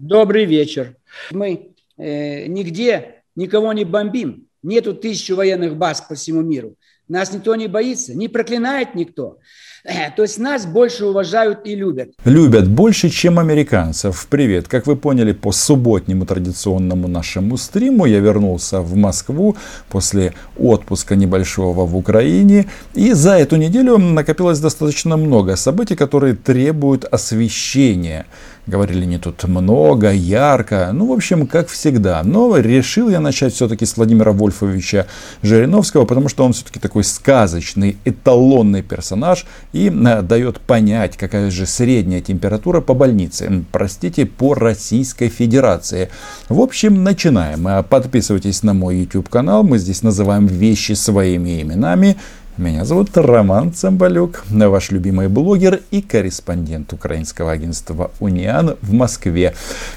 Добрый вечер. Мы э, нигде никого не бомбим. Нету тысячи военных баз по всему миру. Нас никто не боится, не проклинает никто. Э, то есть нас больше уважают и любят. Любят больше, чем американцев. Привет. Как вы поняли по субботнему традиционному нашему стриму, я вернулся в Москву после отпуска небольшого в Украине. И за эту неделю накопилось достаточно много событий, которые требуют освещения. Говорили не тут много, ярко, ну, в общем, как всегда. Но решил я начать все-таки с Владимира Вольфовича Жириновского, потому что он все-таки такой сказочный, эталонный персонаж и э, дает понять, какая же средняя температура по больнице, простите, по Российской Федерации. В общем, начинаем. Подписывайтесь на мой YouTube канал, мы здесь называем вещи своими именами. Меня зовут Роман Цымбалюк, ваш любимый блогер и корреспондент украинского агентства «Униан» в Москве.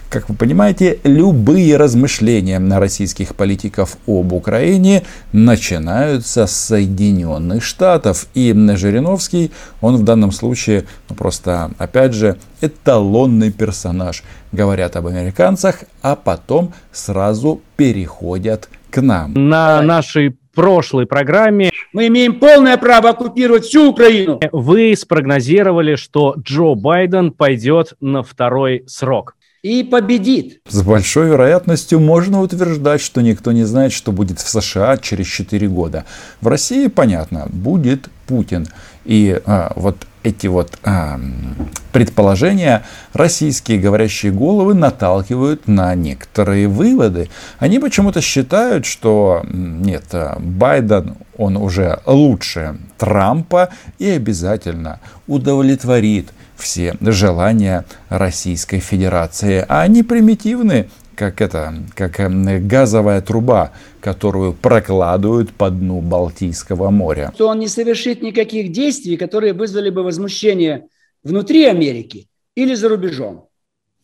Как вы понимаете, любые размышления на российских политиков об Украине начинаются с Соединенных Штатов. И Жириновский, он в данном случае ну, просто, опять же, эталонный персонаж. Говорят об американцах, а потом сразу переходят к нам. На нашей прошлой программе мы имеем полное право оккупировать всю Украину. Вы спрогнозировали, что Джо Байден пойдет на второй срок. И победит. С большой вероятностью можно утверждать, что никто не знает, что будет в США через 4 года. В России, понятно, будет Путин. И а, вот эти вот а, предположения российские говорящие головы наталкивают на некоторые выводы. Они почему-то считают, что нет, Байден, он уже лучше Трампа и обязательно удовлетворит все желания Российской Федерации. А они примитивны, как это, как газовая труба, которую прокладывают по дну Балтийского моря. Что он не совершит никаких действий, которые вызвали бы возмущение внутри Америки или за рубежом.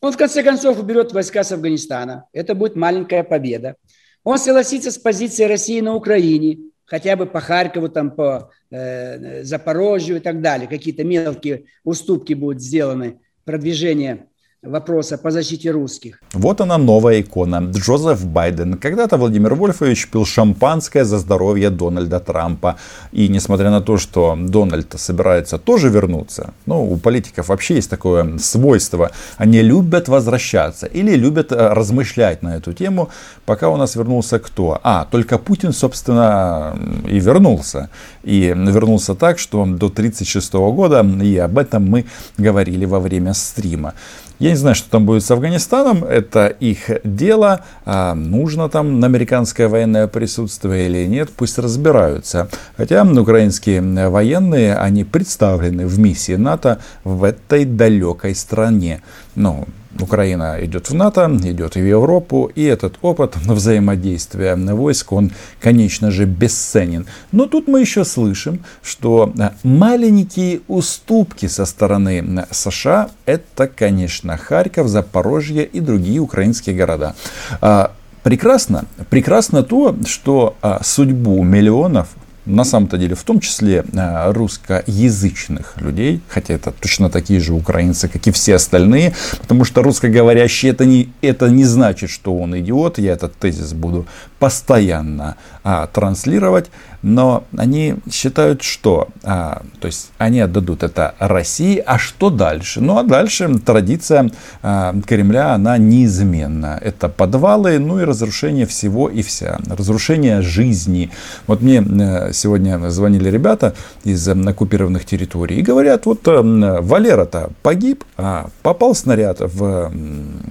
Он в конце концов уберет войска с Афганистана. Это будет маленькая победа. Он согласится с позицией России на Украине, хотя бы по Харькову, там, по э, Запорожью и так далее. Какие-то мелкие уступки будут сделаны, продвижение вопроса по защите русских. Вот она новая икона. Джозеф Байден. Когда-то Владимир Вольфович пил шампанское за здоровье Дональда Трампа. И несмотря на то, что Дональд собирается тоже вернуться, ну, у политиков вообще есть такое свойство. Они любят возвращаться или любят э, размышлять на эту тему, пока у нас вернулся кто? А, только Путин, собственно, и вернулся. И вернулся так, что до 1936 года, и об этом мы говорили во время стрима. Я не знаю, что там будет с Афганистаном, это их дело, а нужно там американское военное присутствие или нет, пусть разбираются. Хотя украинские военные, они представлены в миссии НАТО в этой далекой стране. Ну, Украина идет в НАТО, идет в Европу, и этот опыт взаимодействия войск, он, конечно же, бесценен. Но тут мы еще слышим, что маленькие уступки со стороны США, это, конечно, Харьков, Запорожье и другие украинские города. А, прекрасно, прекрасно то, что а, судьбу миллионов на самом-то деле, в том числе э, русскоязычных людей, хотя это точно такие же украинцы, как и все остальные, потому что русскоговорящий это не, это не значит, что он идиот, я этот тезис буду постоянно а, транслировать, но они считают, что, а, то есть они отдадут это России, а что дальше? Ну а дальше традиция а, Кремля, она неизменна. Это подвалы, ну и разрушение всего и вся, разрушение жизни. Вот мне э, сегодня звонили ребята из оккупированных территорий и говорят, вот э, Валера-то погиб, а попал снаряд в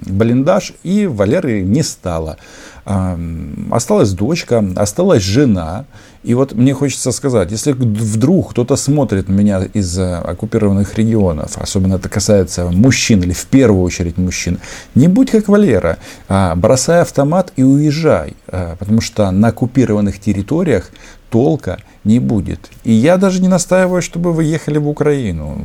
блиндаж, и Валеры не стало осталась дочка, осталась жена. И вот мне хочется сказать, если вдруг кто-то смотрит меня из э, оккупированных регионов, особенно это касается мужчин или в первую очередь мужчин, не будь как Валера, а бросай автомат и уезжай, э, потому что на оккупированных территориях толка не будет. И я даже не настаиваю, чтобы вы ехали в Украину.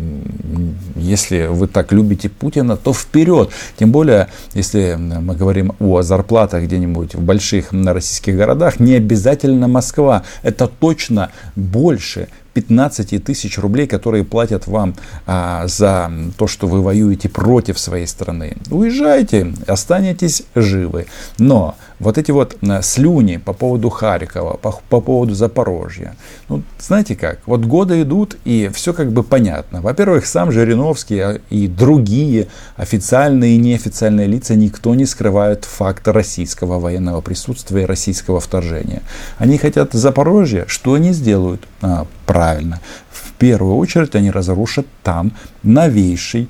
Если вы так любите Путина, то вперед. Тем более, если мы говорим о зарплатах где-нибудь в больших российских городах, не обязательно Москва. Это точно больше 15 тысяч рублей, которые платят вам а, за то, что вы воюете против своей страны. Уезжайте, останетесь живы. Но вот эти вот э, слюни по поводу Харькова, по, по поводу Запорожья. Ну, знаете как, вот годы идут, и все как бы понятно. Во-первых, сам Жириновский а, и другие официальные и неофициальные лица, никто не скрывает факт российского военного присутствия и российского вторжения. Они хотят Запорожье, что они сделают? А, правильно. В первую очередь они разрушат там новейший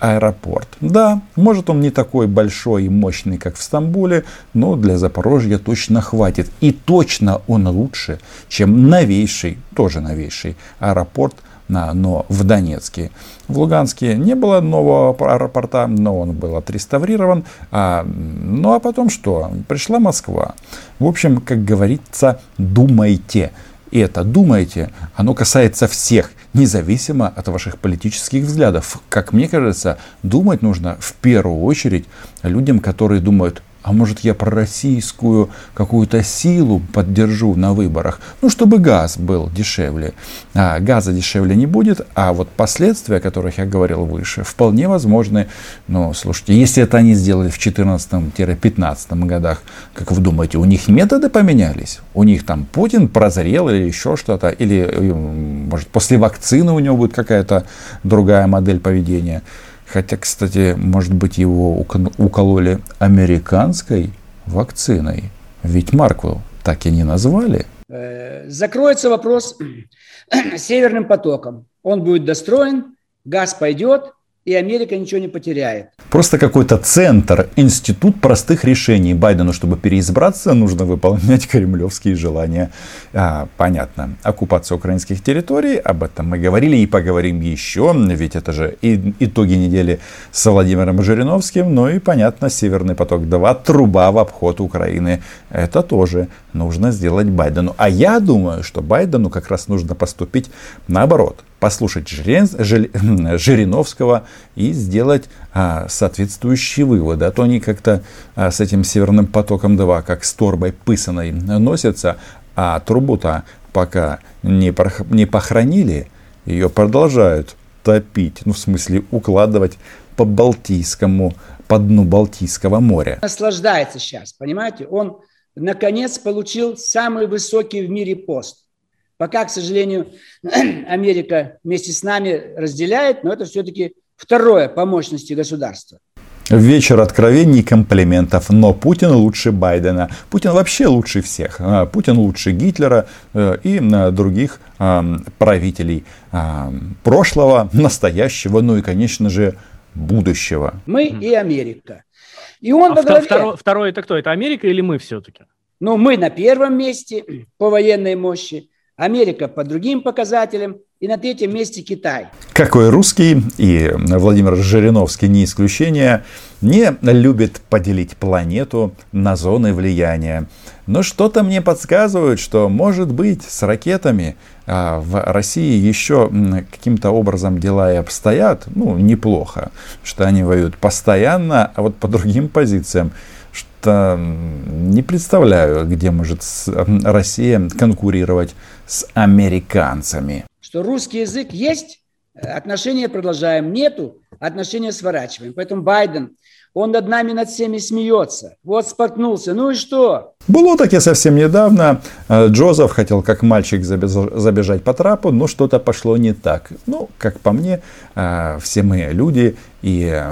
аэропорт. Да, может он не такой большой и мощный, как в Стамбуле, но для Запорожья точно хватит. И точно он лучше, чем новейший, тоже новейший аэропорт но в Донецке. В Луганске не было нового аэропорта, но он был отреставрирован. А, ну а потом что? Пришла Москва. В общем, как говорится, думайте. И это думайте, оно касается всех независимо от ваших политических взглядов. Как мне кажется, думать нужно в первую очередь людям, которые думают, а может я пророссийскую какую-то силу поддержу на выборах, ну, чтобы газ был дешевле. А газа дешевле не будет, а вот последствия, о которых я говорил выше, вполне возможны. Но, слушайте, если это они сделали в 14-15 годах, как вы думаете, у них методы поменялись? У них там Путин прозрел или еще что-то? Или, может, после вакцины у него будет какая-то другая модель поведения? Хотя, кстати, может быть, его укололи американской вакциной. Ведь Марку так и не назвали. Э, закроется вопрос северным потоком. Он будет достроен, газ пойдет, и Америка ничего не потеряет. Просто какой-то центр, институт простых решений. Байдену, чтобы переизбраться, нужно выполнять кремлевские желания. А, понятно. Оккупация украинских территорий, об этом мы говорили и поговорим еще, ведь это же и, итоги недели с Владимиром Жириновским. Ну и понятно, Северный поток-2, труба в обход Украины. Это тоже нужно сделать Байдену. А я думаю, что Байдену как раз нужно поступить наоборот – послушать Жирен, Жириновского и сделать а, соответствующие выводы. А то они как-то а, с этим Северным потоком-2, как с торбой пысаной носятся, а трубу-то пока не, не похоронили, ее продолжают топить, ну в смысле укладывать по Балтийскому, по дну Балтийского моря. Наслаждается сейчас, понимаете? Он наконец получил самый высокий в мире пост. Пока, к сожалению, Америка вместе с нами разделяет, но это все-таки второе по мощности государства. Вечер откровений и комплиментов, но Путин лучше Байдена. Путин вообще лучше всех. А, Путин лучше Гитлера э, и э, других а, правителей а, прошлого, настоящего, ну и, конечно же, будущего. Мы и Америка. И он а главе... второй, второй это кто? Это Америка или мы все-таки? Ну, мы на первом месте по военной мощи. Америка по другим показателям, и на третьем месте Китай. Какой русский, и Владимир Жириновский не исключение, не любит поделить планету на зоны влияния. Но что-то мне подсказывает, что, может быть, с ракетами а, в России еще каким-то образом дела и обстоят, ну, неплохо, что они воюют постоянно, а вот по другим позициям что не представляю, где может Россия конкурировать с американцами. Что русский язык есть, отношения продолжаем, нету, отношения сворачиваем. Поэтому Байден, он над нами, над всеми смеется. Вот споткнулся. Ну и что? Было таки совсем недавно. Э, Джозеф хотел как мальчик забежать по трапу, но что-то пошло не так. Ну, как по мне, э, все мы люди, и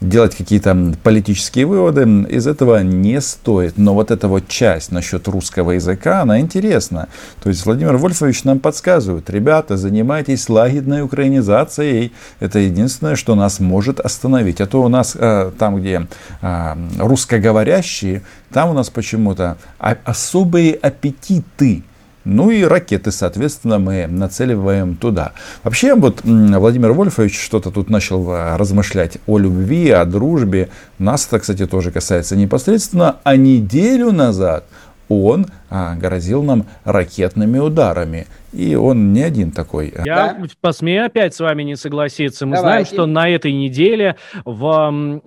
делать какие-то политические выводы из этого не стоит. Но вот эта вот часть насчет русского языка, она интересна. То есть Владимир Вольфович нам подсказывает, ребята, занимайтесь лагидной украинизацией. Это единственное, что нас может остановить. А то у нас э, там, где э, русскоговорящие, там у нас почему-то особые аппетиты ну и ракеты, соответственно, мы нацеливаем туда. Вообще, вот Владимир Вольфович что-то тут начал а, размышлять о любви, о дружбе. Нас это, кстати, тоже касается непосредственно. А неделю назад он грозил нам ракетными ударами. И он не один такой. Я да? посмею опять с вами не согласиться. Мы Давайте. знаем, что на этой неделе в,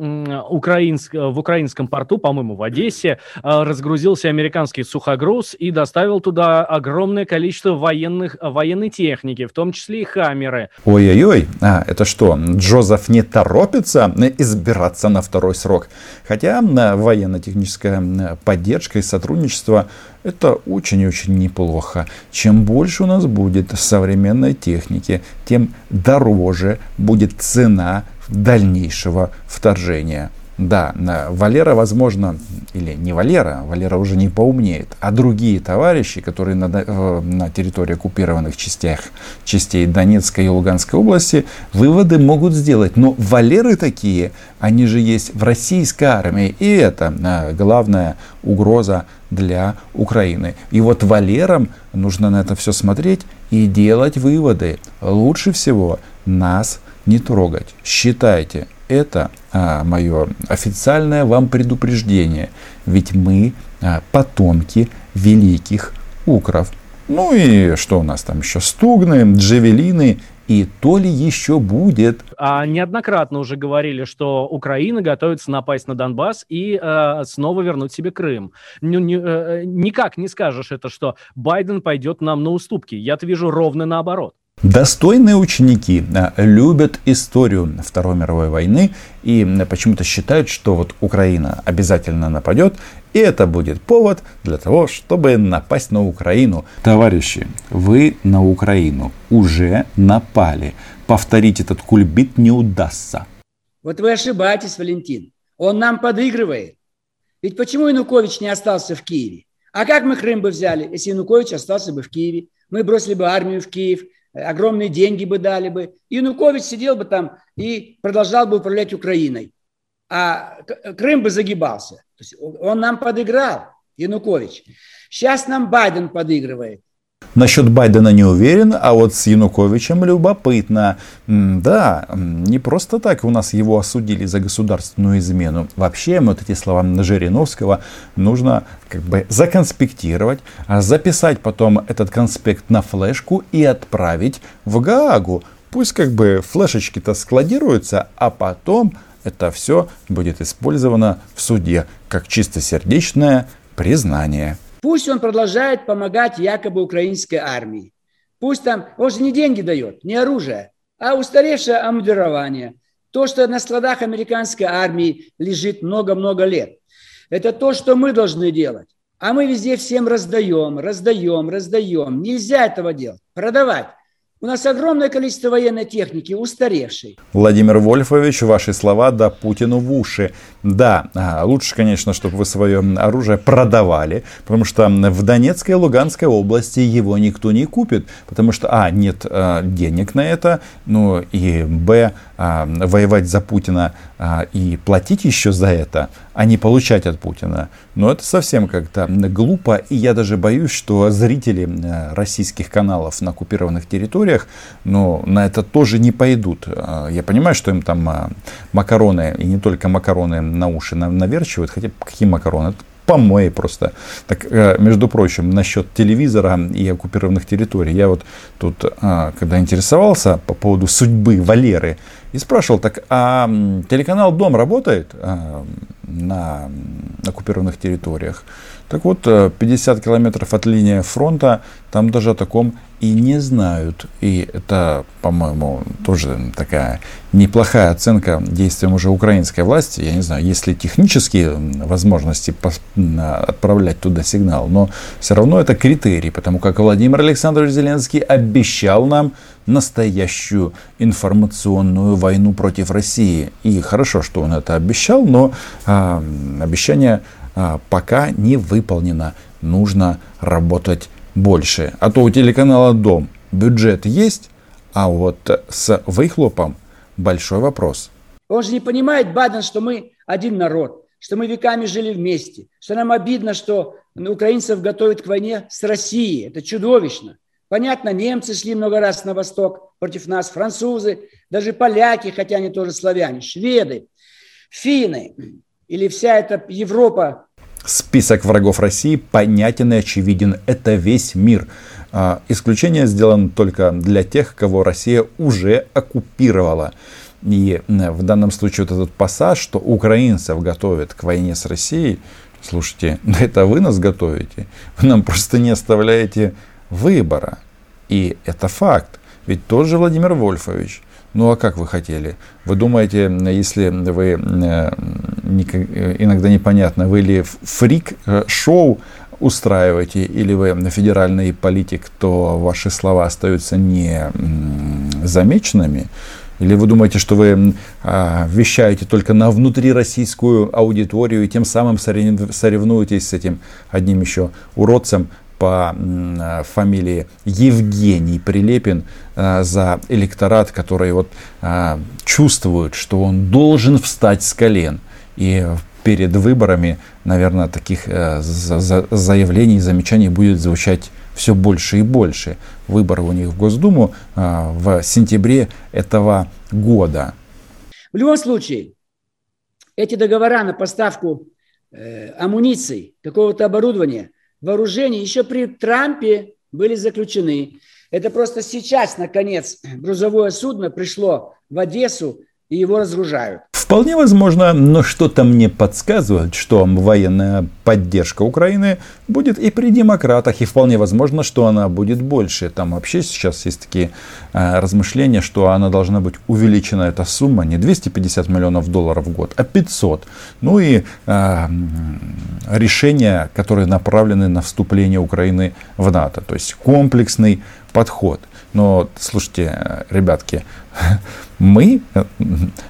украинск, в украинском порту, по-моему, в Одессе, а, разгрузился американский сухогруз и доставил туда огромное количество военных, военной техники, в том числе и хаммеры. Ой-ой-ой, а это что, Джозеф не торопится избираться на второй срок? Хотя военно-техническая поддержка и сотрудничество это очень и очень неплохо. Чем больше у нас будет современной техники, тем дороже будет цена дальнейшего вторжения. Да, Валера, возможно, или не Валера, Валера уже не поумнеет, а другие товарищи, которые на, э, на территории оккупированных частях, частей Донецкой и Луганской области, выводы могут сделать. Но Валеры такие, они же есть в российской армии. И это э, главная угроза для Украины. И вот Валерам нужно на это все смотреть и делать выводы. Лучше всего нас не трогать. Считайте, это а, мое официальное вам предупреждение. Ведь мы а, потомки великих укров. Ну и что у нас там еще? Стугны, джавелины и то ли еще будет. А неоднократно уже говорили, что Украина готовится напасть на Донбасс и э, снова вернуть себе Крым. Ну, не, э, никак не скажешь это, что Байден пойдет нам на уступки. Я-то вижу ровно наоборот. Достойные ученики а, любят историю Второй мировой войны и почему-то считают, что вот Украина обязательно нападет, и это будет повод для того, чтобы напасть на Украину. Товарищи, вы на Украину уже напали. Повторить этот кульбит не удастся. Вот вы ошибаетесь, Валентин. Он нам подыгрывает. Ведь почему Янукович не остался в Киеве? А как мы Крым бы взяли, если Янукович остался бы в Киеве? Мы бросили бы армию в Киев, огромные деньги бы дали бы. Янукович сидел бы там и продолжал бы управлять Украиной. А Крым бы загибался. То есть он нам подыграл, Янукович. Сейчас нам Байден подыгрывает. Насчет Байдена не уверен, а вот с Януковичем любопытно. Да, не просто так у нас его осудили за государственную измену. Вообще, вот эти слова Жириновского нужно как бы законспектировать, записать потом этот конспект на флешку и отправить в Гаагу. Пусть как бы флешечки-то складируются, а потом это все будет использовано в суде как чистосердечное признание. Пусть он продолжает помогать якобы украинской армии. Пусть там, он же не деньги дает, не оружие, а устаревшее амудирование. То, что на складах американской армии лежит много-много лет. Это то, что мы должны делать. А мы везде всем раздаем, раздаем, раздаем. Нельзя этого делать. Продавать. У нас огромное количество военной техники, устаревшей. Владимир Вольфович, ваши слова да Путину в уши. Да, а, лучше, конечно, чтобы вы свое оружие продавали, потому что в Донецкой и Луганской области его никто не купит, потому что, а, нет а, денег на это, ну и, б, а, воевать за Путина и платить еще за это, а не получать от Путина. Но это совсем как-то глупо, и я даже боюсь, что зрители российских каналов на оккупированных территориях, ну, на это тоже не пойдут. Я понимаю, что им там макароны, и не только макароны на уши наверчивают, хотя какие макароны? Это помои просто. Так, э, между прочим, насчет телевизора и оккупированных территорий. Я вот тут, а, когда интересовался по поводу судьбы Валеры, и спрашивал, так, а телеканал «Дом» работает а, на оккупированных территориях? Так вот, 50 э, километров от линии фронта, там даже о таком и не знают. И это, по-моему, тоже такая неплохая оценка действиям уже украинской власти. Я не знаю, есть ли технические возможности отправлять туда сигнал, но все равно это критерий, потому как Владимир Александрович Зеленский обещал нам настоящую информационную войну против России. И хорошо, что он это обещал, но а, обещание а, пока не выполнено. Нужно работать больше. А то у телеканала «Дом» бюджет есть, а вот с выхлопом большой вопрос. Он же не понимает, Байден, что мы один народ, что мы веками жили вместе, что нам обидно, что украинцев готовят к войне с Россией. Это чудовищно. Понятно, немцы шли много раз на восток против нас, французы, даже поляки, хотя они тоже славяне, шведы, финны или вся эта Европа Список врагов России понятен и очевиден. Это весь мир. А, исключение сделано только для тех, кого Россия уже оккупировала. И в данном случае вот этот пассаж, что украинцев готовят к войне с Россией, слушайте, это вы нас готовите. Вы нам просто не оставляете выбора. И это факт. Ведь тот же Владимир Вольфович, ну а как вы хотели? Вы думаете, если вы э, иногда непонятно, вы ли фрик-шоу э, устраиваете, или вы федеральный политик, то ваши слова остаются не замеченными? Или вы думаете, что вы а, вещаете только на внутрироссийскую аудиторию и тем самым соревнуетесь с этим одним еще уродцем, по э, фамилии Евгений Прилепин э, за электорат, который вот э, чувствует, что он должен встать с колен. И перед выборами, наверное, таких заявлений, замечаний будет звучать все больше и больше. Выборы у них в Госдуму в сентябре этого года. В любом случае, эти договора на поставку амуниции, какого-то оборудования – вооружений еще при Трампе были заключены. Это просто сейчас, наконец, грузовое судно пришло в Одессу и его разгружают. Вполне возможно, но что-то мне подсказывает, что военная поддержка Украины будет и при демократах, и вполне возможно, что она будет больше. Там вообще сейчас есть такие э, размышления, что она должна быть увеличена, эта сумма, не 250 миллионов долларов в год, а 500. Ну и э, решения, которые направлены на вступление Украины в НАТО, то есть комплексный подход. Но слушайте, ребятки, мы э,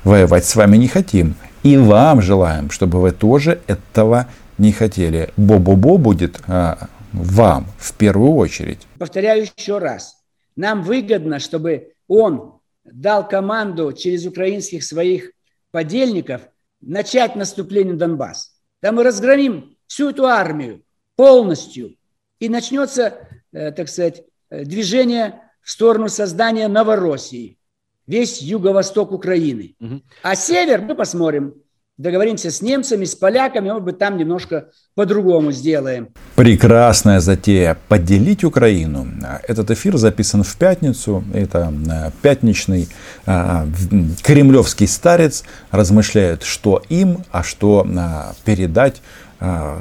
воевать с вами не хотим. И вам желаем, чтобы вы тоже этого не хотели. Бо-бо-бо будет а, вам в первую очередь. Повторяю еще раз. Нам выгодно, чтобы он дал команду через украинских своих подельников начать наступление на Донбасс. Там мы разгромим всю эту армию полностью. И начнется, э, так сказать, движение в сторону создания Новороссии, весь юго-восток Украины. Угу. А север мы посмотрим. Договоримся с немцами, с поляками, может быть, там немножко по-другому сделаем. Прекрасная затея – поделить Украину. Этот эфир записан в пятницу. Это э, пятничный а, кремлевский старец размышляет, что им, а что а, передать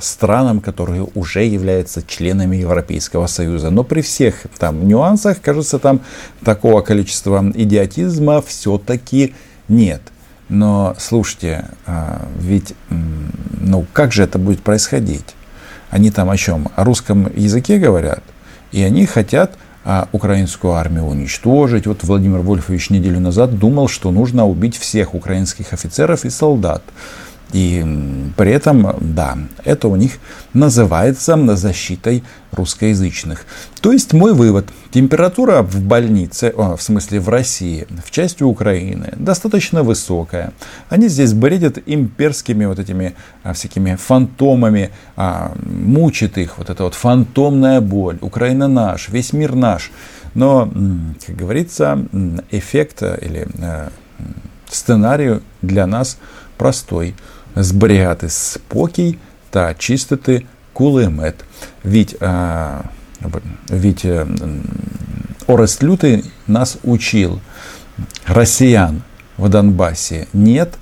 странам, которые уже являются членами Европейского Союза. Но при всех там нюансах, кажется, там такого количества идиотизма все-таки нет. Но слушайте, а, ведь ну как же это будет происходить? Они там о чем? О русском языке говорят, и они хотят а украинскую армию уничтожить. Вот Владимир Вольфович неделю назад думал, что нужно убить всех украинских офицеров и солдат. И при этом, да, это у них называется защитой русскоязычных. То есть мой вывод. Температура в больнице, о, в смысле в России, в части Украины, достаточно высокая. Они здесь бредят имперскими вот этими а, всякими фантомами, а, мучит их вот эта вот фантомная боль. Украина наш, весь мир наш. Но, как говорится, эффект или э, сценарий для нас простой – зберігати спокій та чистити кулемет. Ведь э, Орест Лютый нас учил, россиян в Донбассе нет,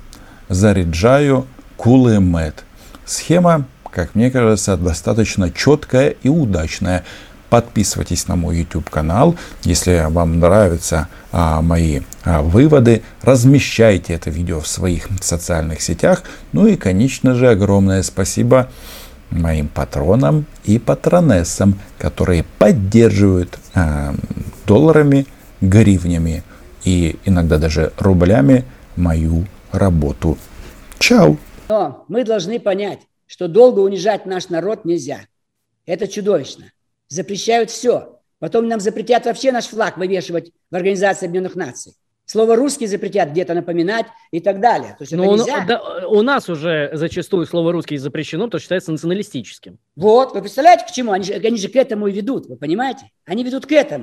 заряжаю кулемет. Схема, как мне кажется, достаточно четкая и удачная. Подписывайтесь на мой YouTube канал. Если вам нравятся а, мои а, выводы, размещайте это видео в своих социальных сетях. Ну и, конечно же, огромное спасибо моим патронам и патронессам, которые поддерживают а, долларами, гривнями и иногда даже рублями мою работу. Чао! Но мы должны понять, что долго унижать наш народ нельзя. Это чудовищно запрещают все. Потом нам запретят вообще наш флаг вывешивать в Организации Объединенных Наций. Слово русский запретят где-то напоминать и так далее. То есть Но это нельзя. Да, у нас уже зачастую слово русский запрещено, то считается националистическим. Вот, вы представляете, к чему? Они же, они же к этому и ведут, вы понимаете? Они ведут к этому.